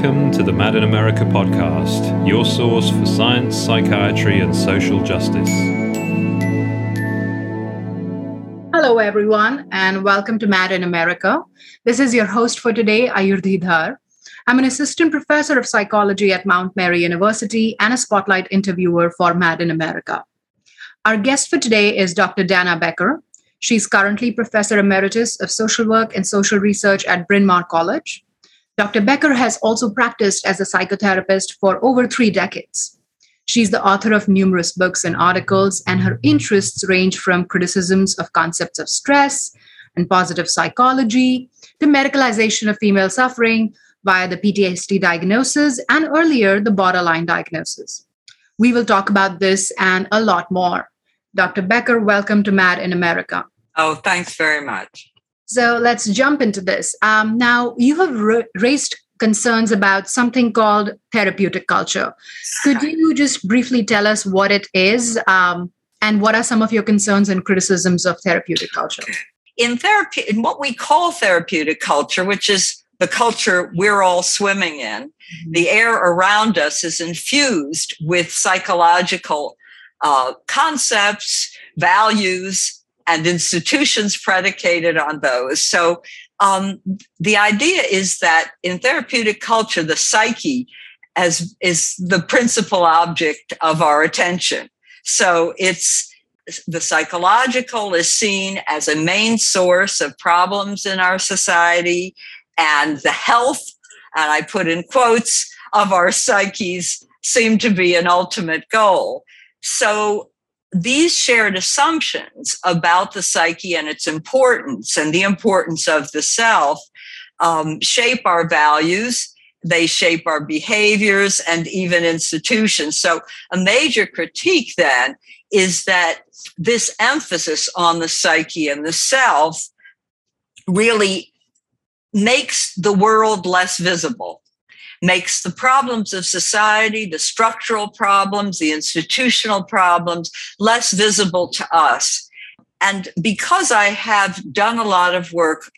Welcome to the Mad in America podcast, your source for science, psychiatry, and social justice. Hello, everyone, and welcome to Mad in America. This is your host for today, Ayurdhi Dhar. I'm an assistant professor of psychology at Mount Mary University and a spotlight interviewer for Mad in America. Our guest for today is Dr. Dana Becker. She's currently professor emeritus of social work and social research at Bryn Mawr College. Dr. Becker has also practiced as a psychotherapist for over three decades. She's the author of numerous books and articles, and her interests range from criticisms of concepts of stress and positive psychology to medicalization of female suffering via the PTSD diagnosis and earlier the borderline diagnosis. We will talk about this and a lot more. Dr. Becker, welcome to MAD in America. Oh, thanks very much. So let's jump into this. Um, now, you have ra- raised concerns about something called therapeutic culture. Could you just briefly tell us what it is um, and what are some of your concerns and criticisms of therapeutic culture? In therapy, in what we call therapeutic culture, which is the culture we're all swimming in, mm-hmm. the air around us is infused with psychological uh, concepts, values, and institutions predicated on those. So um, the idea is that in therapeutic culture, the psyche as is the principal object of our attention. So it's the psychological is seen as a main source of problems in our society, and the health, and I put in quotes, of our psyches seem to be an ultimate goal. So these shared assumptions about the psyche and its importance and the importance of the self um, shape our values they shape our behaviors and even institutions. So a major critique then is that this emphasis on the psyche and the self really makes the world less visible makes the problems of society, the structural problems, the institutional problems less visible to us. And because I have done a lot of work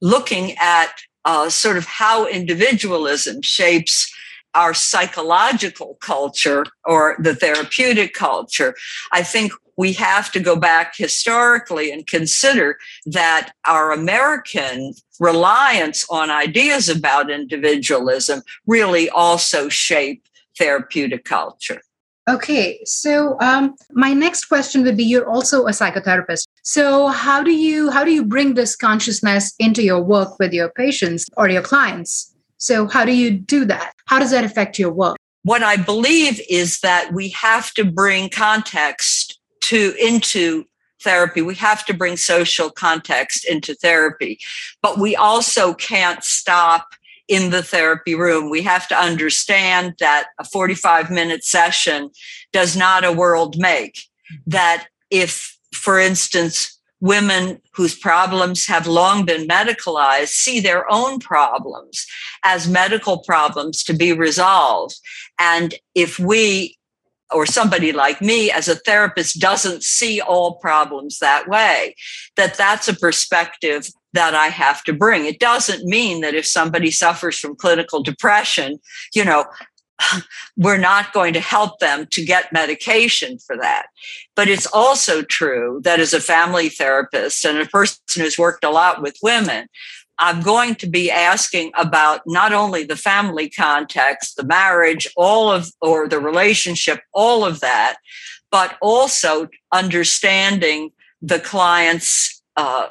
looking at uh, sort of how individualism shapes our psychological culture or the therapeutic culture, I think we have to go back historically and consider that our American reliance on ideas about individualism really also shape therapeutic culture. Okay, so um, my next question would be: You're also a psychotherapist. So how do you how do you bring this consciousness into your work with your patients or your clients? So how do you do that? How does that affect your work? What I believe is that we have to bring context to into therapy. We have to bring social context into therapy, but we also can't stop in the therapy room. We have to understand that a 45 minute session does not a world make. That if, for instance, women whose problems have long been medicalized see their own problems as medical problems to be resolved. And if we or somebody like me as a therapist doesn't see all problems that way that that's a perspective that i have to bring. It doesn't mean that if somebody suffers from clinical depression you know we're not going to help them to get medication for that. But it's also true that as a family therapist and a person who's worked a lot with women I'm going to be asking about not only the family context, the marriage, all of, or the relationship, all of that, but also understanding the client's uh,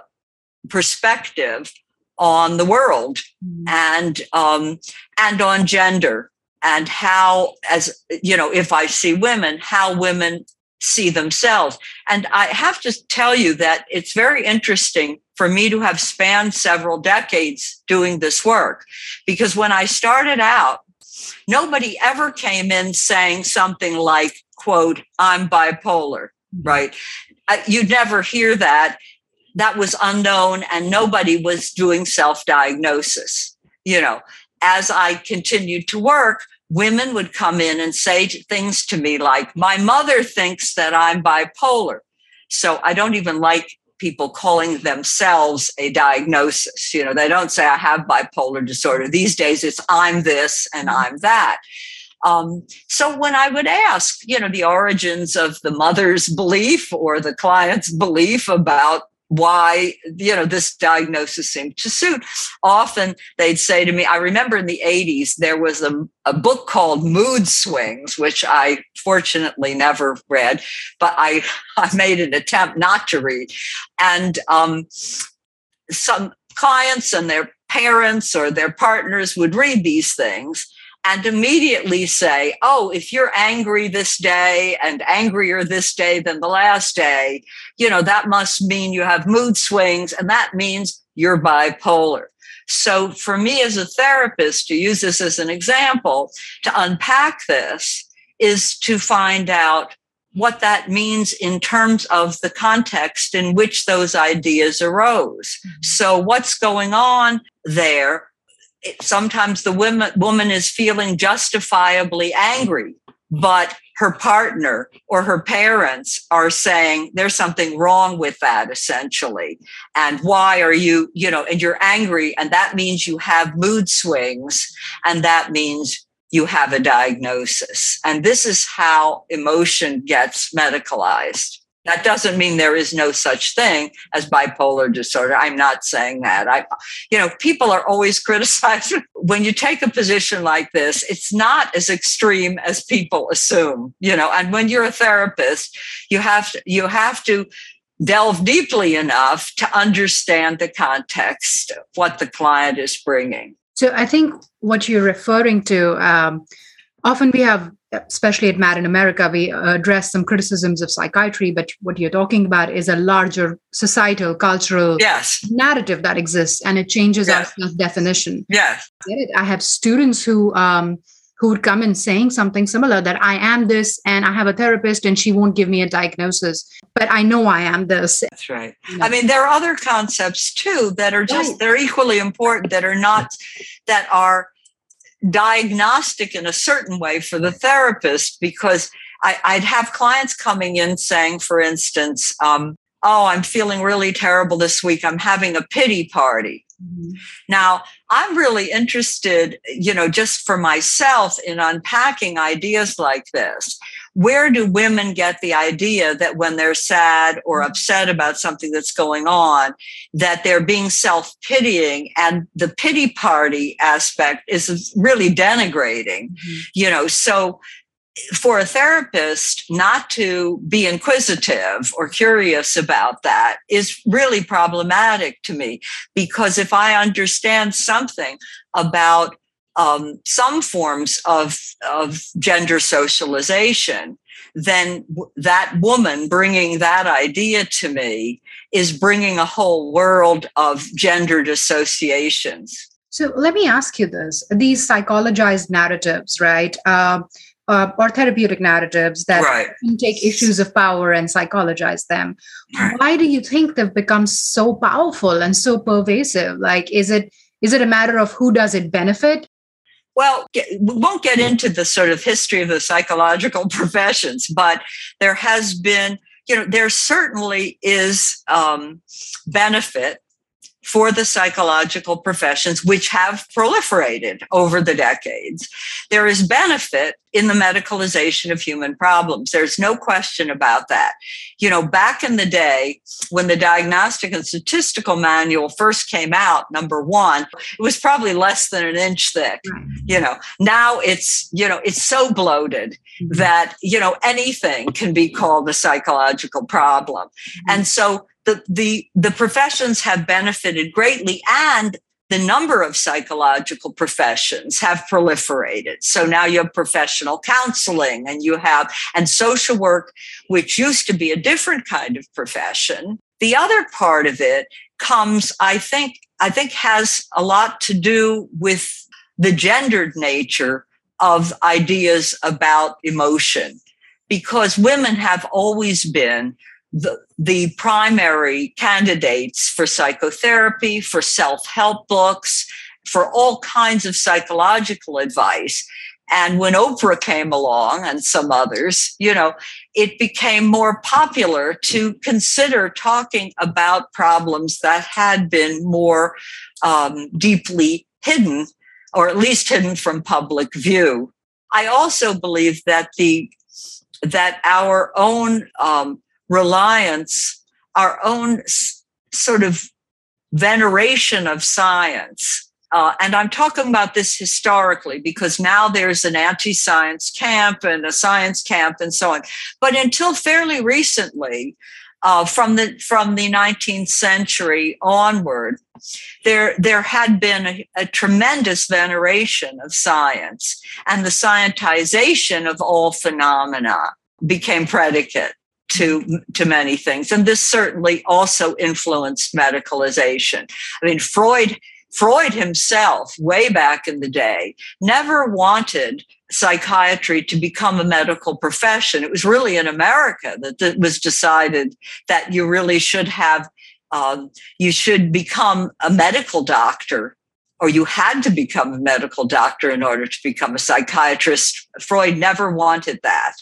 perspective on the world mm-hmm. and um, and on gender and how as you know if i see women how women see themselves and i have to tell you that it's very interesting for me to have spanned several decades doing this work. Because when I started out, nobody ever came in saying something like, quote, I'm bipolar, mm-hmm. right? Uh, you'd never hear that. That was unknown and nobody was doing self diagnosis. You know, as I continued to work, women would come in and say things to me like, My mother thinks that I'm bipolar. So I don't even like people calling themselves a diagnosis. You know, they don't say, I have bipolar disorder. These days it's I'm this and mm-hmm. I'm that. Um, so when I would ask, you know, the origins of the mother's belief or the client's belief about why you know this diagnosis seemed to suit. Often they'd say to me i remember in the 80s there was a, a book called mood swings which i fortunately never read but i i made an attempt not to read. And um, some clients and their parents or their partners would read these things and immediately say, oh, if you're angry this day and angrier this day than the last day, you know, that must mean you have mood swings and that means you're bipolar. So for me as a therapist, to use this as an example, to unpack this is to find out what that means in terms of the context in which those ideas arose. Mm-hmm. So what's going on there sometimes the woman, woman is feeling justifiably angry, but her partner or her parents are saying there's something wrong with that essentially. And why are you, you know, and you're angry, and that means you have mood swings, and that means you have a diagnosis. And this is how emotion gets medicalized. That doesn't mean there is no such thing as bipolar disorder. I'm not saying that. I, you know, people are always criticized when you take a position like this. It's not as extreme as people assume, you know. And when you're a therapist, you have to you have to delve deeply enough to understand the context of what the client is bringing. So I think what you're referring to. Um, often we have especially at Mad in America, we address some criticisms of psychiatry, but what you're talking about is a larger societal, cultural yes. narrative that exists, and it changes yes. our self-definition. Yes, I have students who um, who would come in saying something similar that I am this, and I have a therapist, and she won't give me a diagnosis, but I know I am this. That's right. You know? I mean, there are other concepts too that are just right. they're equally important that are not that are diagnostic in a certain way for the therapist because I, would have clients coming in saying, for instance, um, oh, I'm feeling really terrible this week. I'm having a pity party. Mm-hmm. Now, I'm really interested, you know, just for myself in unpacking ideas like this. Where do women get the idea that when they're sad or upset about something that's going on, that they're being self pitying and the pity party aspect is really denigrating, mm-hmm. you know? So for a therapist not to be inquisitive or curious about that is really problematic to me because if I understand something about um, some forms of, of gender socialization, then that woman bringing that idea to me is bringing a whole world of gendered associations. So let me ask you this: these psychologized narratives, right? Uh, uh, or therapeutic narratives that right. take issues of power and psychologize them. Right. Why do you think they've become so powerful and so pervasive? Like, is it is it a matter of who does it benefit? Well, we won't get into the sort of history of the psychological professions, but there has been, you know, there certainly is um, benefit for the psychological professions, which have proliferated over the decades. There is benefit in the medicalization of human problems. There's no question about that. You know, back in the day when the Diagnostic and Statistical Manual first came out, number one, it was probably less than an inch thick. You know, now it's, you know, it's so bloated mm-hmm. that, you know, anything can be called a psychological problem. Mm-hmm. And so the, the, the professions have benefited greatly and the number of psychological professions have proliferated. So now you have professional counseling and you have, and social work, which used to be a different kind of profession. The other part of it comes, I think, I think has a lot to do with the gendered nature of ideas about emotion because women have always been the, the primary candidates for psychotherapy, for self help books, for all kinds of psychological advice. And when Oprah came along and some others, you know, it became more popular to consider talking about problems that had been more um, deeply hidden, or at least hidden from public view. I also believe that the that our own um, reliance, our own s- sort of veneration of science uh, and I'm talking about this historically because now there's an anti science camp and a science camp and so on. But until fairly recently, uh, from the from the 19th century onward, there there had been a, a, tremendous veneration of science, and the scientization of all phenomena became predicate to to many things, and this certainly also influenced medicalization. I mean, Freud Freud himself, way back in the day, never wanted psychiatry to become a medical profession. It was really in America that it was decided that you really should have, um, you should become a medical doctor or you had to become a medical doctor in order to become a psychiatrist. Freud never wanted that.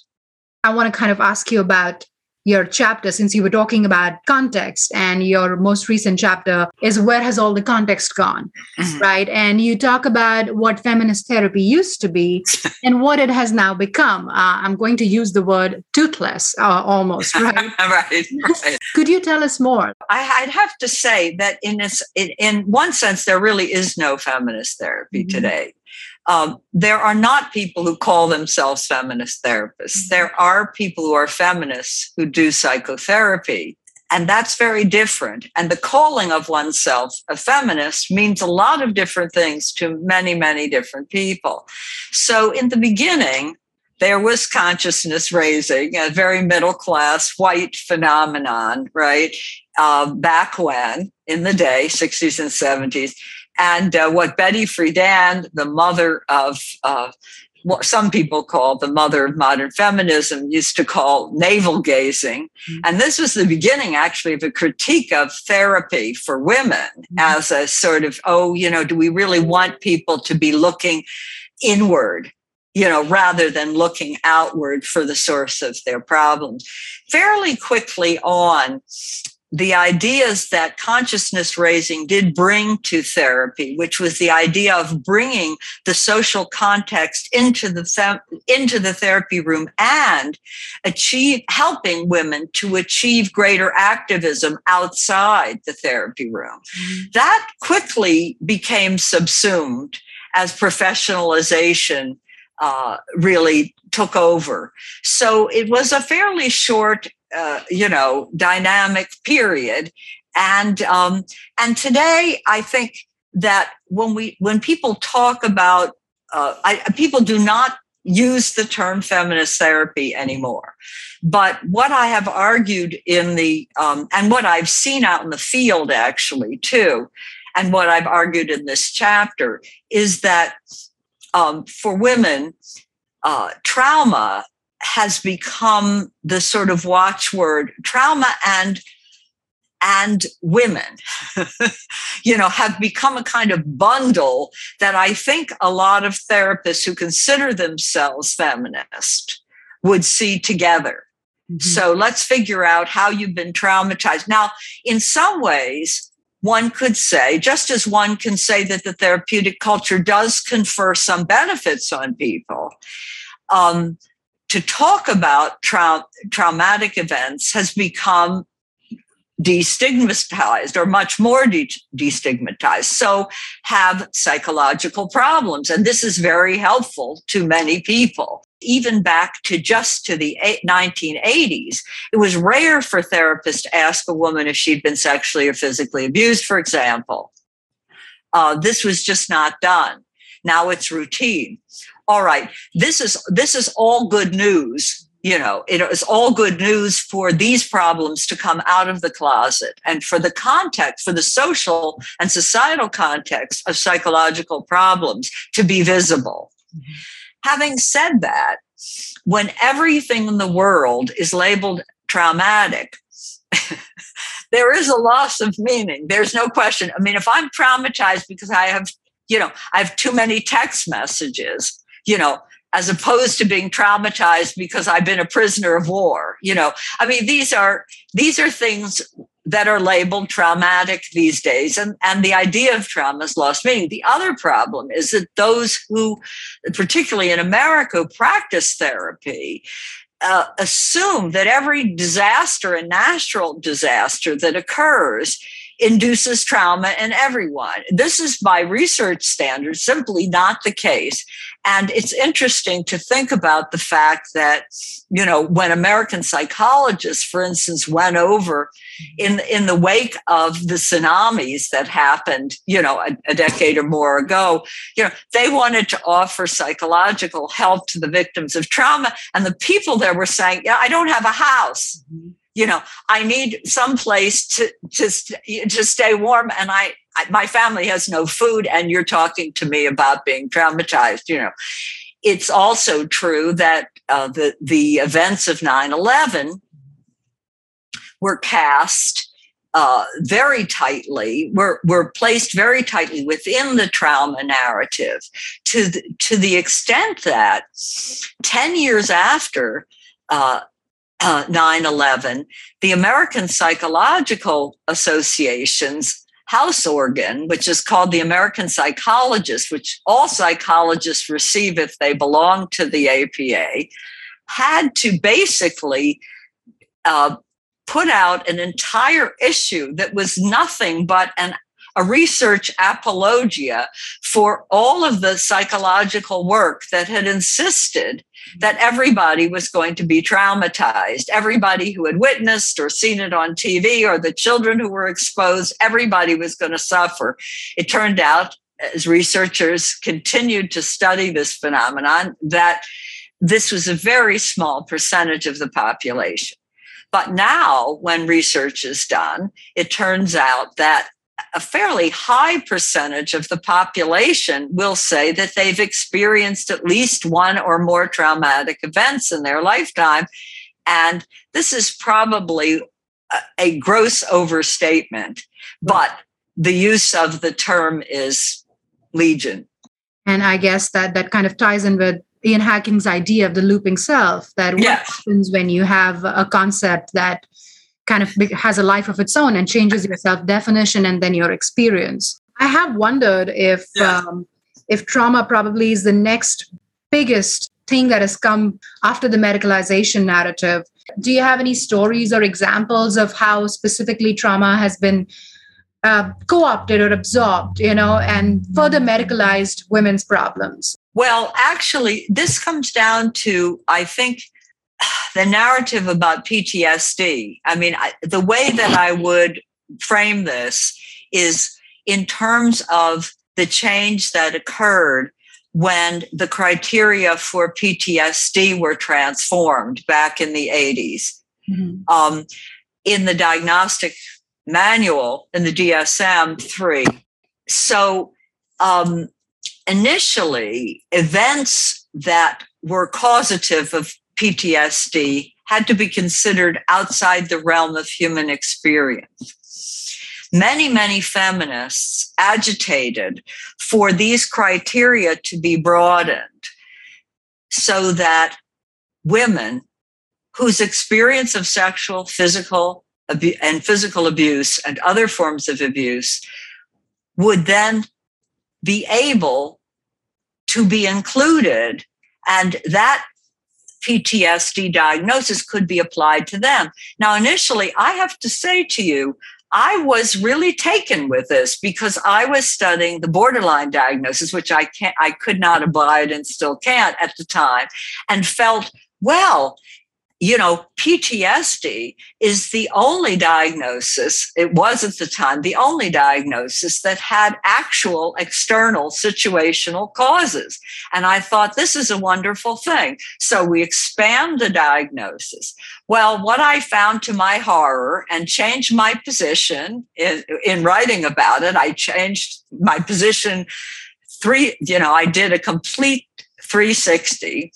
I want to kind of ask you about your chapter since you were talking about context and your most recent chapter is where has all the context gone mm-hmm. right and you talk about what feminist therapy used to be and what it has now become uh, i'm going to use the word toothless uh, almost right right, right. could you tell us more I, would have to say that in this in, in, one sense there really is no feminist therapy mm-hmm. today um, there are not people who call themselves feminist therapists. Mm-hmm. There are people who are feminists who do psychotherapy. And that's very different. And the calling of oneself a feminist means a lot of different things to many, many different people. So in the beginning, there was consciousness raising, a very middle class white phenomenon, right? Uh, back when in the day, 60s and 70s. And uh, what Betty Friedan, the mother of uh, what some people call the mother of modern feminism, used to call navel gazing. Mm-hmm. And this was the beginning, actually, of a critique of therapy for women mm-hmm. as a sort of, oh, you know, do we really want people to be looking inward? You know, rather than looking outward for the source of their problems. Fairly quickly on, the ideas that consciousness raising did bring to therapy, which was the idea of bringing the social context into the into the therapy room and achieve helping women to achieve greater activism outside the therapy room. Mm-hmm. That quickly became subsumed as professionalization uh, really took over. So it was a fairly short uh, you know dynamic period. And um, and today i think that when we when people talk about uh, I, people do not use the term feminist therapy anymore. But what i have argued in the um, and what i've seen out in the field actually too and what i've argued in this chapter is that um, for women uh, trauma has become the sort of watchword trauma and and women you know have become a kind of bundle that i think a lot of therapists who consider themselves feminist would see together mm-hmm. so let's figure out how you've been traumatized now in some ways one could say, just as one can say that the therapeutic culture does confer some benefits on people, um, to talk about trau- traumatic events has become destigmatized or much more de- destigmatized. So have psychological problems. And this is very helpful to many people. Even back to just to the 1980s, it was rare for therapists to ask a woman if she'd been sexually or physically abused, for example. Uh, this was just not done. Now it's routine all right, this is this is all good news. You know, it is all good news for these problems to come out of the closet and for the context, for the social and societal context of psychological problems to be visible. Mm-hmm. Having said that, when everything in the world is labeled traumatic, there is a loss of meaning. There's no question. I mean, if I'm traumatized because I have, you know, I have too many text messages, you know, as opposed to being traumatized because I've been a prisoner of war. You know, I mean, these are these are things that are labeled traumatic these days, and and the idea of trauma has lost meaning. The other problem is that those who, particularly in America, practice therapy. Uh, assume that every disaster and natural disaster that occurs induces trauma in everyone. This is by research standards simply not the case. And it's interesting to think about the fact that, you know, when American psychologists, for instance, went over in, in the wake of the tsunamis that happened, you know, a, a decade or more ago, you know, they wanted to offer psychological help to the victims of trauma. And the people there were saying, yeah, I don't have a house. Mm-hmm you know i need some place to to to stay warm. And I, I my family has no food and you're talking to me about being traumatized you know. It's also true that uh, the the events of 9-11 were cast uh, very tightly, were, were placed very tightly within the trauma narrative to the, to the extent that 10 years after uh, uh, 9 11, the American Psychological Association's house organ, which is called the American Psychologist, which all psychologists receive if they belong to the APA, had to basically uh, put out an entire issue that was nothing but an a research apologia for all of the psychological work that had insisted that everybody was going to be traumatized. Everybody who had witnessed or seen it on TV or the children who were exposed, everybody was going to suffer. It turned out, as researchers continued to study this phenomenon, that this was a very small percentage of the population. But now, when research is done, it turns out that a fairly high percentage of the population will say that they've experienced at least one or more traumatic events in their lifetime. And this is probably a, a gross overstatement, but the use of the term is legion. And I guess that that kind of ties in with Ian Hacking's idea of the looping self that what yes. happens when you have a concept that kind of has a life of its own and changes your self definition and then your experience. I have wondered if yeah. um, if trauma probably is the next biggest thing that has come after the medicalization narrative. Do you have any stories or examples of how specifically trauma has been uh, co-opted or absorbed, you know, and further medicalized women's problems? Well, actually, this comes down to, I think, the narrative about PTSD, I mean, I, the way that I would frame this is in terms of the change that occurred when the criteria for PTSD were transformed back in the 80s. Mm-hmm. Um, in the diagnostic manual, in the DSM 3. So, um, initially, events that were causative of PTSD had to be considered outside the realm of human experience. Many, many feminists agitated for these criteria to be broadened so that women whose experience of sexual, physical, and physical abuse and other forms of abuse would then be able to be included and that PTSD diagnosis could be applied to them. Now, initially, I have to say to you, I was really taken with this because I was studying the borderline diagnosis, which I can't, I could not abide and still can't at the time, and felt, well, you know, PTSD is the only diagnosis, it was at the time, the only diagnosis that had actual external situational causes. And I thought this is a wonderful thing. So we expand the diagnosis. Well, what I found to my horror and changed my position in, in writing about it, I changed my position three, you know, I did a complete 360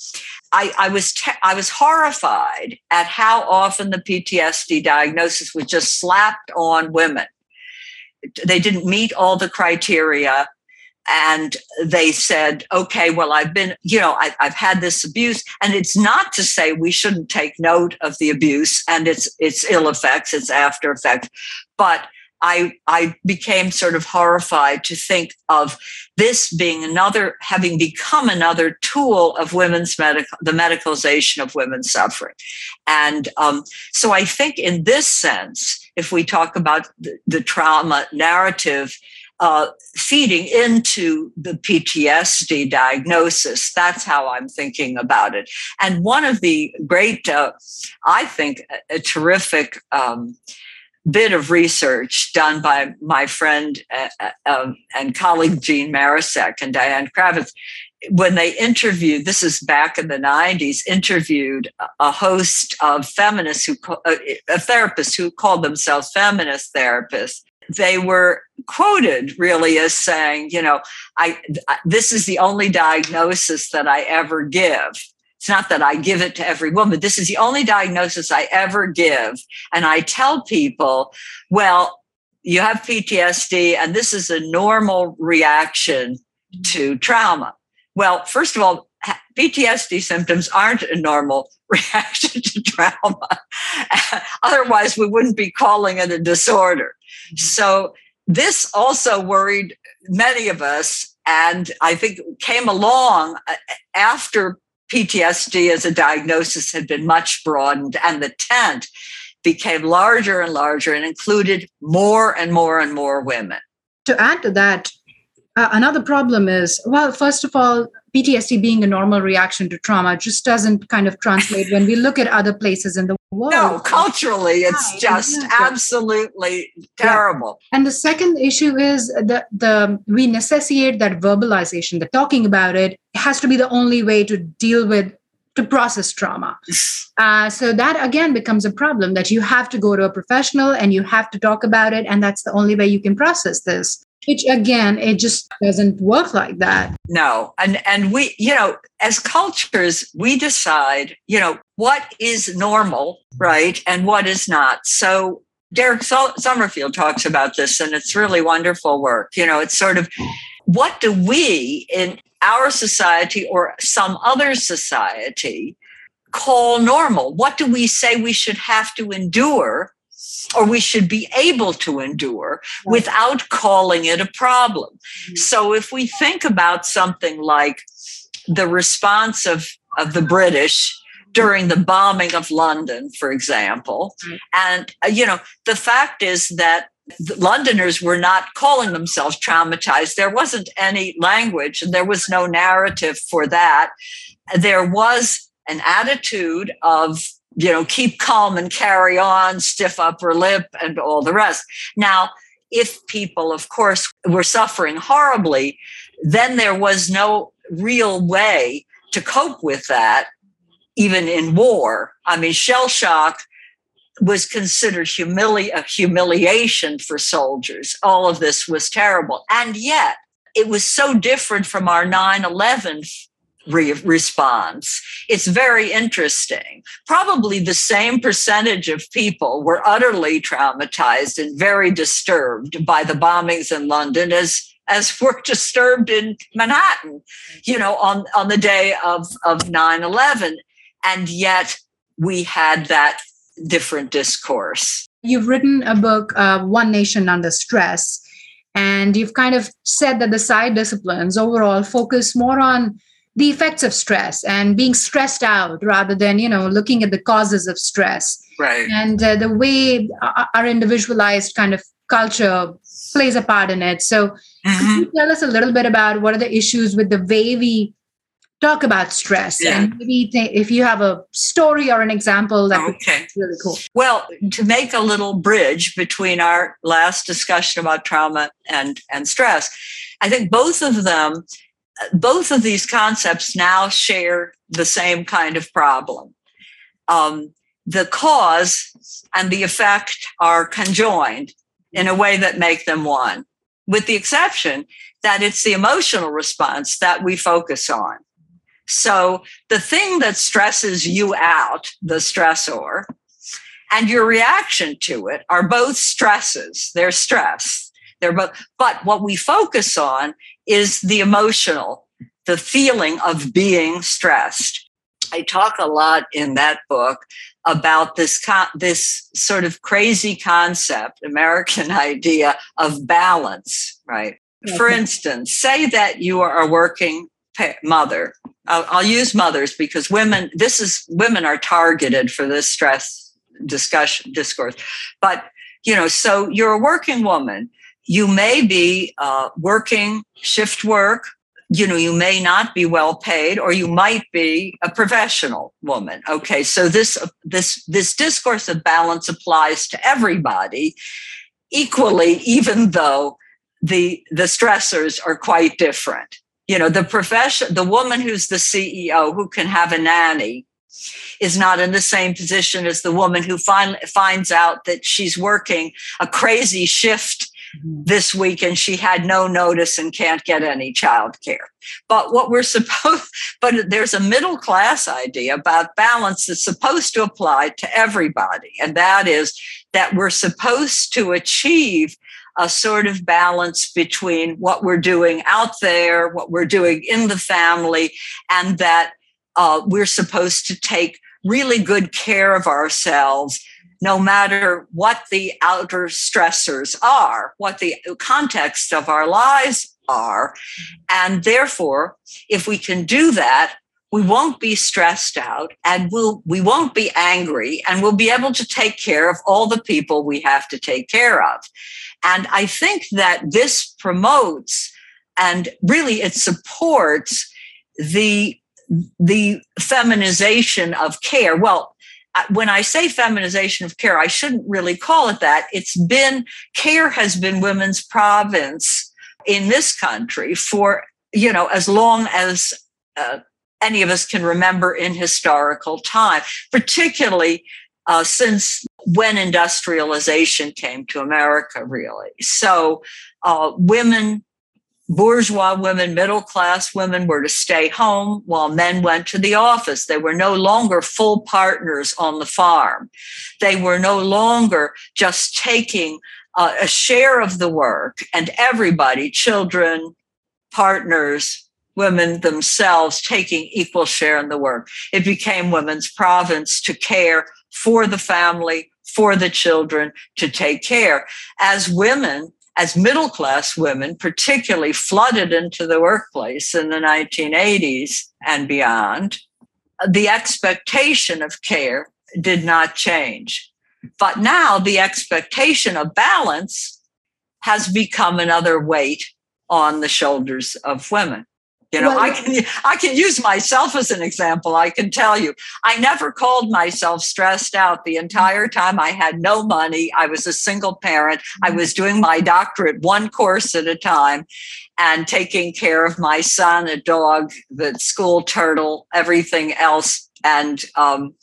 I, I was te- I was horrified at how often the PTSD diagnosis was just slapped on women. They didn't meet all the criteria, and they said, okay, well, I've been, you know, I, have had this abuse, and it's not to say we shouldn't take note of the abuse and its its ill effects, its after effects, but I I became sort of horrified to think of this being another having become another tool of women's medical the medicalization of women's suffering, and um, so I think in this sense, if we talk about the, the trauma narrative. Uh, feeding into the PTSD diagnosis. That's how I'm thinking about it. And one of the great, uh, I think, a, terrific um, bit of research done by my friend uh, uh, um, and colleague Jeanne Marecek and Diane Kravetz when they interviewed this is back in the 90s interviewed a host of feminists who uh, a therapist who called themselves feminist therapists. They were quoted really as saying you know i this is the only diagnosis that i ever give it's not that I give it to every woman. This is the only diagnosis I ever give. And I tell people, well, you have PTSD, and this is a normal reaction to trauma. Well, first of all, PTSD symptoms aren't a normal reaction to trauma. Otherwise, we wouldn't be calling it a disorder. So, this also worried many of us. And I think came along uh, after PTSD as a diagnosis had been much broadened, and the tent became larger and larger and included more and more and more women. To add to that, uh, another problem is well, first of all, PTSD being a normal reaction to trauma just doesn't kind of translate when we look at other places in the world. No, culturally, it's right, just exactly. absolutely terrible. Yeah. And the second issue is the the we necessitate that verbalization, the talking about it has to be the only way to deal with to process trauma. Uh, so that again becomes a problem that you have to go to a professional and you have to talk about it, and that's the only way you can process this which again it just doesn't work like that. No and and we you know as cultures we decide you know what is normal right and what is not. So derek summerfield talks about this and it's really wonderful work. You know it's sort of what do we in our society or some other society call normal? What do we say we should have to endure or we should be able to endure right. without calling it a problem. Mm-hmm. So if we think about something like the response of, of the British during the bombing of London, for example, right. and uh, you know, the fact is that Londoners were not calling themselves traumatized. There wasn't any language and there was no narrative for that. There was an attitude of you know, keep calm and carry on, stiff upper lip, and all the rest. Now, if people, of course, were suffering horribly, then there was no real way to cope with that, even in war. I mean, shell shock was considered humili- a humiliation for soldiers. All of this was terrible. And yet, it was so different from our 9 11 re- response. It's very interesting. Probably the same percentage of people were utterly traumatized and very disturbed by the bombings in London as as were disturbed in Manhattan, you know, on, on the day of, of 9-11. And yet we had that different discourse. You've written a book, uh, One Nation Under Stress, and you've kind of said that the psy disciplines overall focus more on the effects of stress and being stressed out rather than you know looking at the causes of stress right and uh, the way our individualized kind of culture plays a part in it so mm-hmm. could you tell us a little bit about what are the issues with the way we talk about stress yeah. and maybe th- if you have a story or an example that okay. would be really cool well to make a little bridge between our last discussion about trauma and and stress i think both of them both of these concepts now share the same kind of problem. Um, the cause and the effect are conjoined in a way that make them one, with the exception that it's the emotional response that we focus on. So the thing that stresses you out, the stressor, and your reaction to it are both stresses. They're stress. they're both but what we focus on is the emotional the feeling of being stressed. I talk a lot in that book about this this sort of crazy concept american idea of balance right? Okay. for instance say that you are a working mother. I'll, I'll use mothers because women this is women are targeted for this stress discussion discourse. But you know so you're a working woman you may be uh, working shift work you know you may not be well paid or you might be a professional woman okay so this this this discourse of balance applies to everybody equally even though the the stressors are quite different you know the profession the woman who's the ceo who can have a nanny is not in the same position as the woman who find, finds out that she's working a crazy shift. This week and she had no notice and can't get any child care. But what we're supposed, but there's a middle class idea about balance that's supposed to apply to everybody. And that is that we're supposed to achieve a sort of balance between what we're doing out there, what we're doing in the family, and that uh, we're supposed to take really good care of ourselves no matter what the outer stressors are, what the context of our lives are. And therefore, if we can do that, we won't be stressed out and we'll, we won't be angry and we'll be able to take care of all the people we have to take care of. And I think that this promotes and really it supports the the feminization of care. Well, when I say feminization of care, I shouldn't really call it that. It's been care has been women's province in this country for you know as long as uh, any of us can remember in historical time, particularly uh, since when industrialization came to America, really. So uh, women bourgeois women, middle class women were to stay home while men went to the office. They were no longer full partners on the farm. They were no longer just taking uh, a share of the work and everybody, children, partners, women themselves taking equal share in the work. It became women's province to care for the family, for the children, to take care. As women, as middle class women, particularly flooded into the workplace in the 1980s and beyond, the expectation of care did not change. But now the expectation of balance has become another weight on the shoulders of women. You know, well, I can I can use myself as an example. I can tell you, I never called myself stressed out the entire time. I had no money. I was a single parent. I was doing my doctorate one course at a time and taking care of my son, a dog, the school turtle, everything else. And um,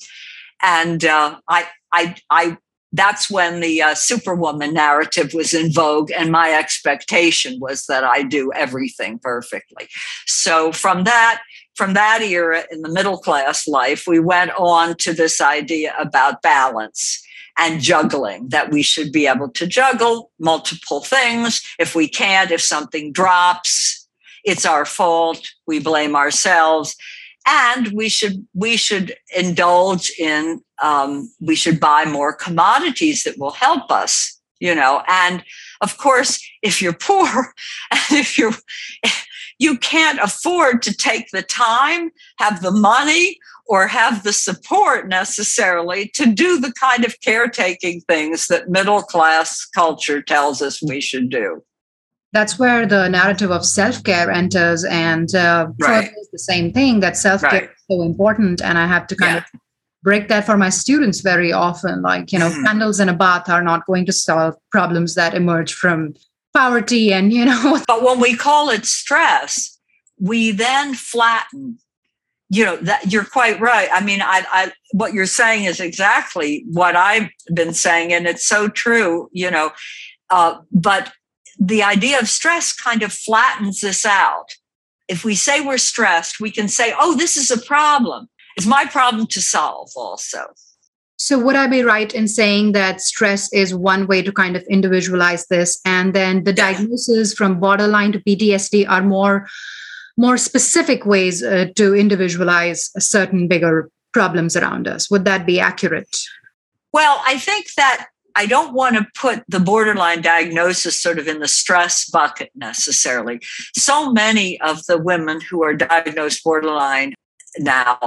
and uh, I I I that's when the uh, superwoman narrative was in vogue and my expectation was that i do everything perfectly. So from that from that era in the middle class life we went on to this idea about balance and juggling that we should be able to juggle multiple things. If we can't if something drops it's our fault we blame ourselves. And we should we should indulge in um, we should buy more commodities that will help us you know and of course if you're poor and if you're you can't afford to take the time have the money or have the support necessarily to do the kind of caretaking things that middle class culture tells us we should do that's where the narrative of self-care enters and uh, right. the same thing that self-care right. is so important and i have to kind yeah. of break that for my students very often like you know mm-hmm. candles in a bath are not going to solve problems that emerge from poverty and you know but when we call it stress we then flatten you know that you're quite right i mean I, I what you're saying is exactly what i've been saying and it's so true you know uh, but the idea of stress kind of flattens this out. If we say we're stressed, we can say, oh, this is a problem. It's my problem to solve also. So, would I be right in saying that stress is one way to kind of individualize this, and then the diagnosis from borderline to PTSD are more more specific ways uh, to individualize certain bigger problems around us? Would that be accurate? Well, I think that I don't want to put the borderline diagnosis sort of in the stress bucket necessarily. So many of the women who are diagnosed borderline now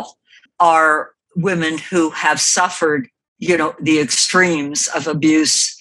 are women who have suffered, you know, the extremes of abuse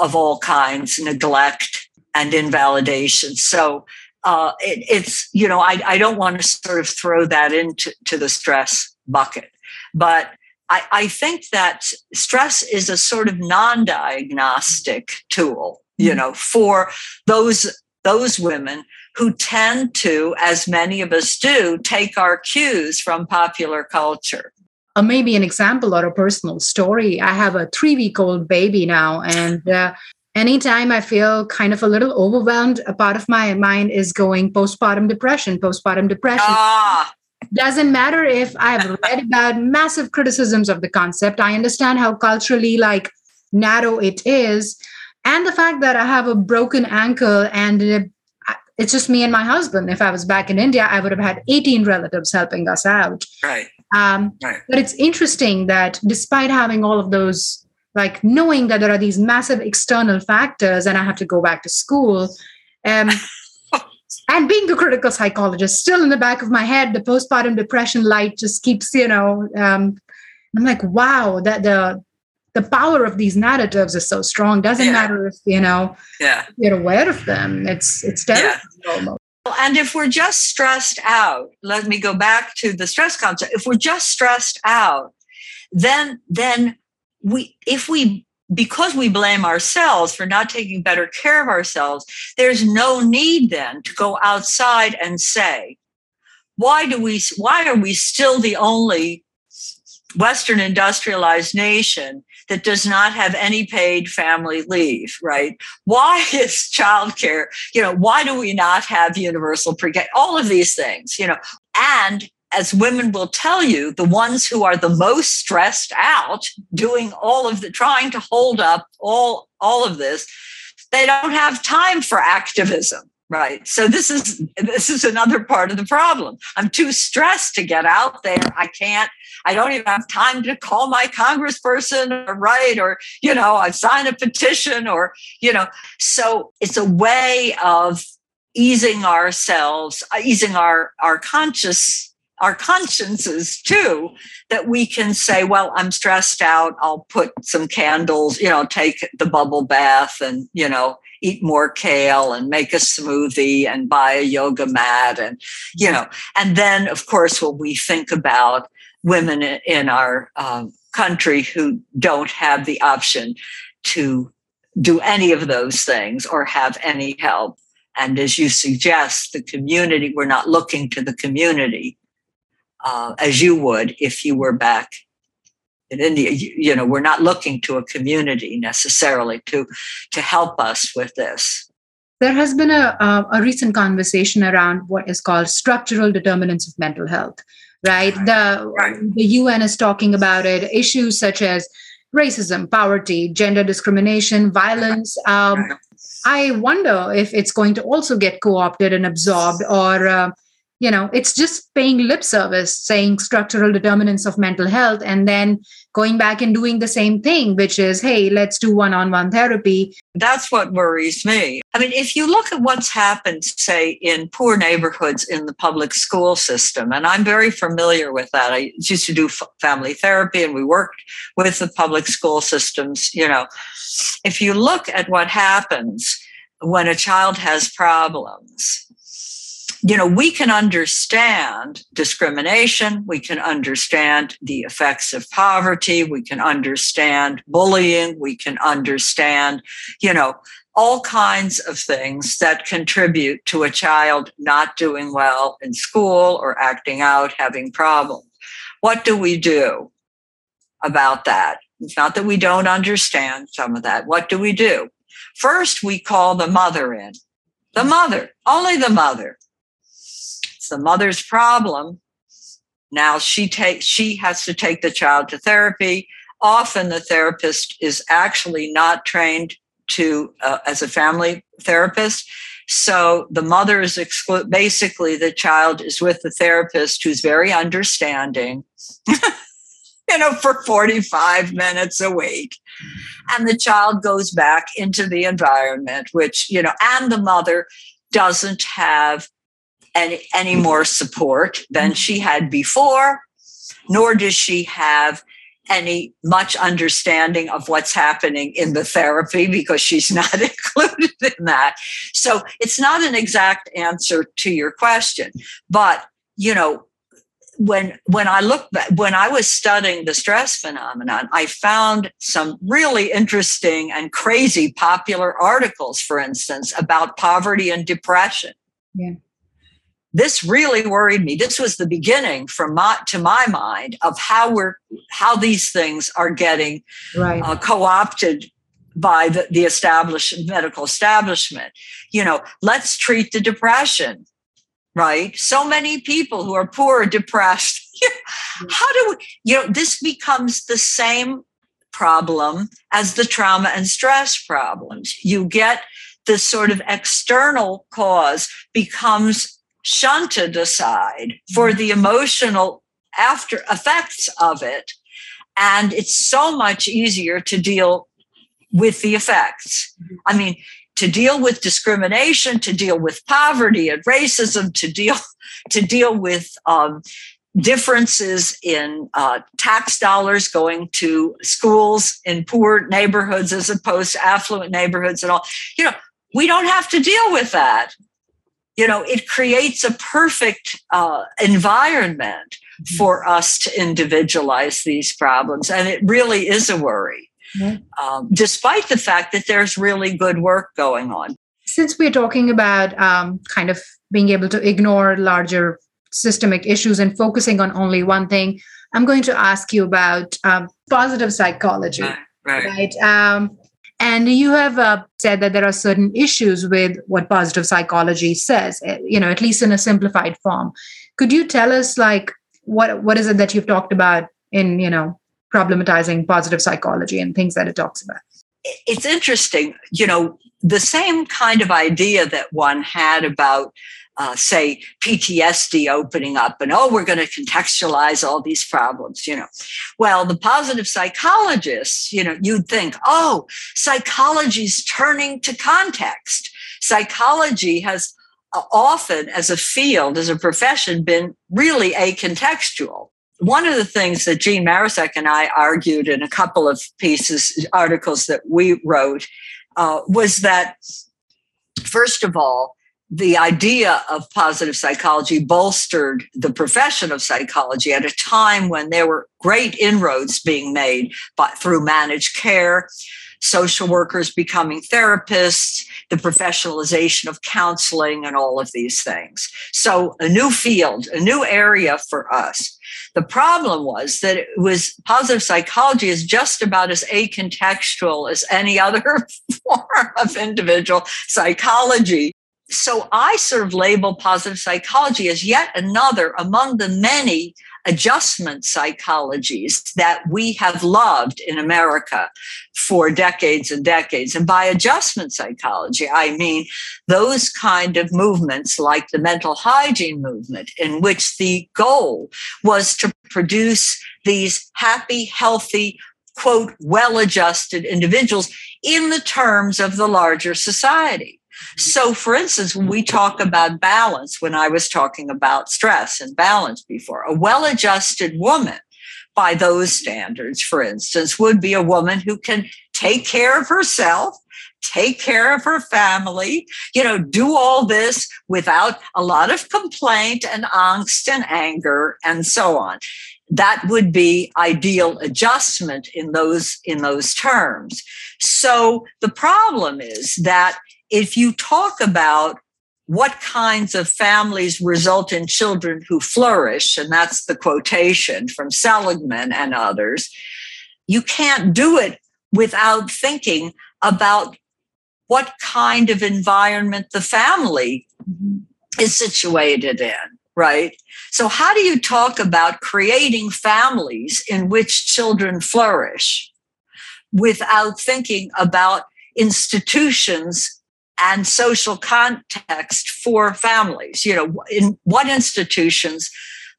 of all kinds, neglect and invalidation. So uh, it, it's, you know, I, I don't want to sort of throw that into to the stress bucket. But I, I think that stress is a sort of non-diagnostic tool, you mm-hmm. know, for those those women who tend to, as many of us do, take our cues from popular culture. Uh, maybe an example or a personal story. I have a three week old baby now, and uh, anytime I feel kind of a little overwhelmed, a part of my mind is going postpartum depression, postpartum depression. Ah. Doesn't matter if I've read about massive criticisms of the concept. I understand how culturally like narrow it is. And the fact that I have a broken ankle and it's just me and my husband. If I was back in India, I would have had 18 relatives helping us out. Right. Um, right. But it's interesting that despite having all of those, like knowing that there are these massive external factors and I have to go back to school, um, and being a critical psychologist, still in the back of my head, the postpartum depression light just keeps, you know, um, I'm like, wow, that the the power of these narratives is so strong. Doesn't yeah. matter if you know yeah. you're aware of them. It's it's terrible. Yeah. And if we're just stressed out, let me go back to the stress concept. If we're just stressed out, then then we if we because we blame ourselves for not taking better care of ourselves, there's no need then to go outside and say, why do we why are we still the only Western industrialized nation that does not have any paid family leave, right? Why is childcare, you know, why do we not have universal pre K? All of these things, you know, and as women will tell you, the ones who are the most stressed out doing all of the trying to hold up all all of this, they don't have time for activism right. So this is this is another part of the problem. I'm too stressed to get out there. I can't i don't even have time to call my congressperson or write or you know i sign a petition or you know. So it's a way of easing ourselves uh, easing our our conscious our consciences too that we can say well i'm stressed out. I'll put some candles you know take the bubble bath and you know eat more kale and make a smoothie and buy a yoga mat and you know. And then of course when we think about women in our um, country who don't have the option to do any of those things or have any help. And as you suggest the community we're not looking to the community uh, as you would if you were back in India. You, you, know, we're not looking to a community necessarily to to help us with this. There has been a, a, a recent conversation around what is called structural determinants of mental health. Right, the right. the UN is talking about it. Issues such as racism, poverty, gender discrimination, violence. Um, I wonder if it's going to also get co-opted and absorbed, or uh, you know it's just paying lip service saying structural determinants of mental health and then going back and doing the same thing which is hey let's do one-on-one therapy. That's what worries me. I mean if you look at what's happened say in poor neighborhoods in the public school system and i'm very familiar with that. I used to do family therapy and we worked with the public school systems you know. If you look at what happens when a child has problems you know, we can understand discrimination, we can understand the effects of poverty, we can understand bullying, we can understand, you know, all kinds of things that contribute to a child not doing well in school or acting out, having problems. What do we do about that? It's not that we don't understand some of that. What do we do? First, we call the mother in. The mother, only the mother it's the mother's problem. Now she takes she has to take the child to therapy. often the therapist is actually not trained to uh, as a family therapist so the mother is exclu- basically the child is with the therapist who's very understanding you know for 45 minutes a week and the child goes back into the environment which you know and the mother doesn't have any, any more support than she had before nor does she have any much understanding of what's happening in the therapy because she's not included in that. So it's not an exact answer to your question, but you know, when when I look back, when I was studying the stress phenomenon, I found some really interesting and crazy popular articles, for instance, about poverty and depression. Yeah this really worried me. This was the beginning from my to my mind of how we're how these things are getting right. uh, co-opted by the, the established medical establishment. You know let's treat the depression right? So many people who are poor or depressed how do we you know this becomes the same problem as the trauma and stress problems. You get this sort of external cause becomes shunted aside for the emotional after effects of it. And it's so much easier to deal with the effects. I mean, to deal with discrimination, to deal with poverty and racism, to deal to deal with um, differences in uh, tax dollars going to schools in poor neighborhoods as opposed to affluent neighborhoods and all. You know, we don't have to deal with that you know it creates a perfect uh, environment mm-hmm. for us to individualize these problems and it really is a worry um, despite the fact that there's really good work going on since we're talking about um, kind of being able to ignore larger systemic issues and focusing on only one thing i'm going to ask you about um, positive psychology right, right. right? And you have uh, said that there are certain issues with what positive psychology says, eh, you know, at least in a simplified form. Could you tell us, like, what what is it that you've talked about in, you know, problematizing positive psychology and things that it talks about? It's interesting, you know, the same kind of idea that one had about uh, say PTSD opening up and oh, we're going to contextualize all these problems, you know. Well, the positive psychologists, you know, you'd think, oh, psychology's turning to context. Psychology has uh, often, as a field, as a profession, been really acontextual. One of the things that Jeanne Marecek and I argued in a couple of pieces, articles that we wrote, uh, was that, first of all, the idea of positive psychology bolstered the profession of psychology at a time when there were great inroads being made by, through managed care, social workers becoming therapists, the professionalization of counseling, and all of these things. So, a new field, a new area for us. The problem was that it was positive psychology is just about as acontextual as any other form of individual psychology so I sort of label positive psychology as yet another among the many adjustment psychologies that we have loved in America for decades and decades. And by adjustment psychology, I mean those kind of movements like the mental hygiene movement, in which the goal was to produce these happy, healthy, quote, well adjusted individuals in the terms of the larger society. So, for instance, when we talk about balance, when I was talking about stress and balance before, a well adjusted woman by those standards, for instance, would be a woman who can take care of herself, take care of her family, you know, do all this without a lot of complaint and angst and anger and so on. That would be ideal adjustment in those in those terms. So the problem is that if you talk about what kinds of families result in children who flourish, and that's the quotation from Seligman and others, you can't do it without thinking about what kind of environment the family is situated in. right? So, how do you talk about creating families in which children flourish without thinking about institutions and social context for families? You know, in what institutions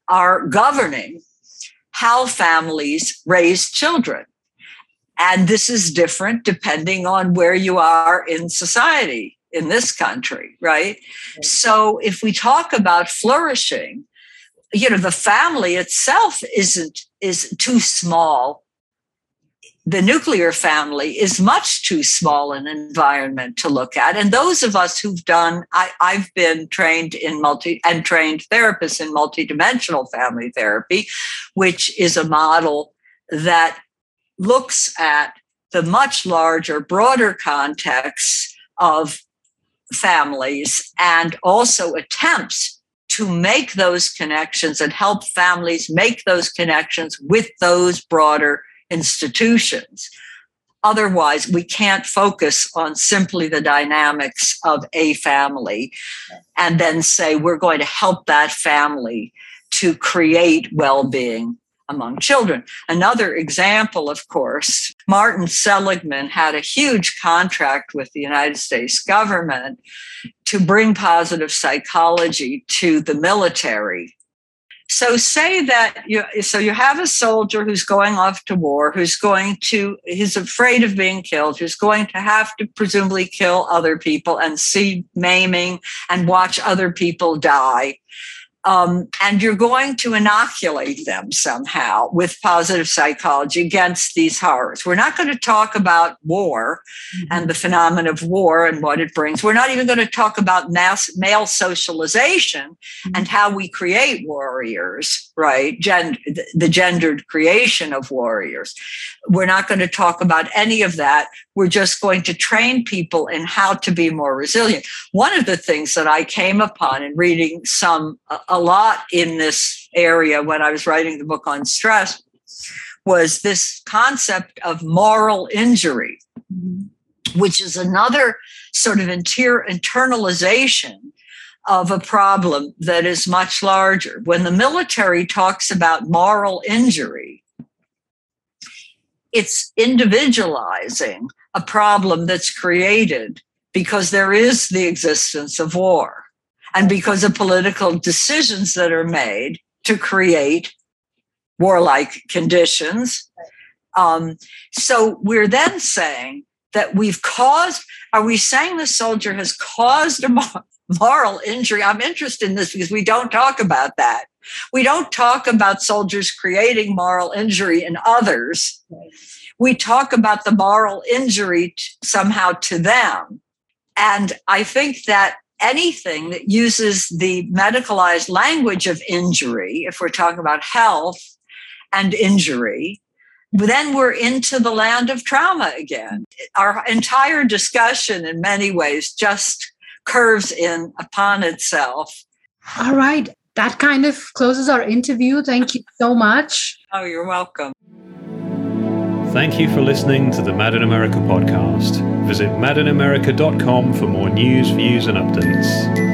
are governing how families raise children? And this is different depending on where you are in society in this country, right? So if we talk about flourishing, you know, the family itself isn't is too small. The nuclear family is much too small an environment to look at. And those of us who've done, I, I've been trained in multi and trained therapists in multidimensional family therapy, which is a model that looks at the much larger, broader context of families and also attempts to make those connections and help families make those connections with those broader institutions. Otherwise, we can't focus on simply the dynamics of a family and then say we're going to help that family to create well being among children. Another example, of course, Martin Seligman had a huge contract with the United States government to bring positive psychology to the military. So say that you so you have a soldier who's going off to war, who's going to he's afraid of being killed, who's going to have to presumably kill other people and see maiming and watch other people die um, and you're going to inoculate them somehow with positive psychology against these horrors. We're not going to talk about war mm-hmm. and the phenomenon of war and what it brings. We're not even going to talk about mass male socialization mm-hmm. and how we create warriors, right? Gen- the gendered creation of warriors. We're not going to talk about any of that. We're just going to train people in how to be more resilient. One of the things that I came upon in reading some a lot in this area when I was writing the book on stress was this concept of moral injury, mm-hmm. which is another sort of inter- internalization of a problem that is much larger. When the military talks about moral injury, it's individualizing a problem that's created because there is the existence of war and because of political decisions that are made to create warlike conditions. Um, so we're then saying that we've caused, are we saying the soldier has caused a moral injury? I'm interested in this because we don't talk about that. We don't talk about soldiers creating moral injury in others. We talk about the moral injury t- somehow to them. And I think that anything that uses the medicalized language of injury, if we're talking about health and injury, then we're into the land of trauma again. Our entire discussion, in many ways, just curves in upon itself. All right. That kind of closes our interview. Thank you so much. Oh, you're welcome. Thank you for listening to the Mad in America podcast. Visit madinamerica.com for more news, views, and updates.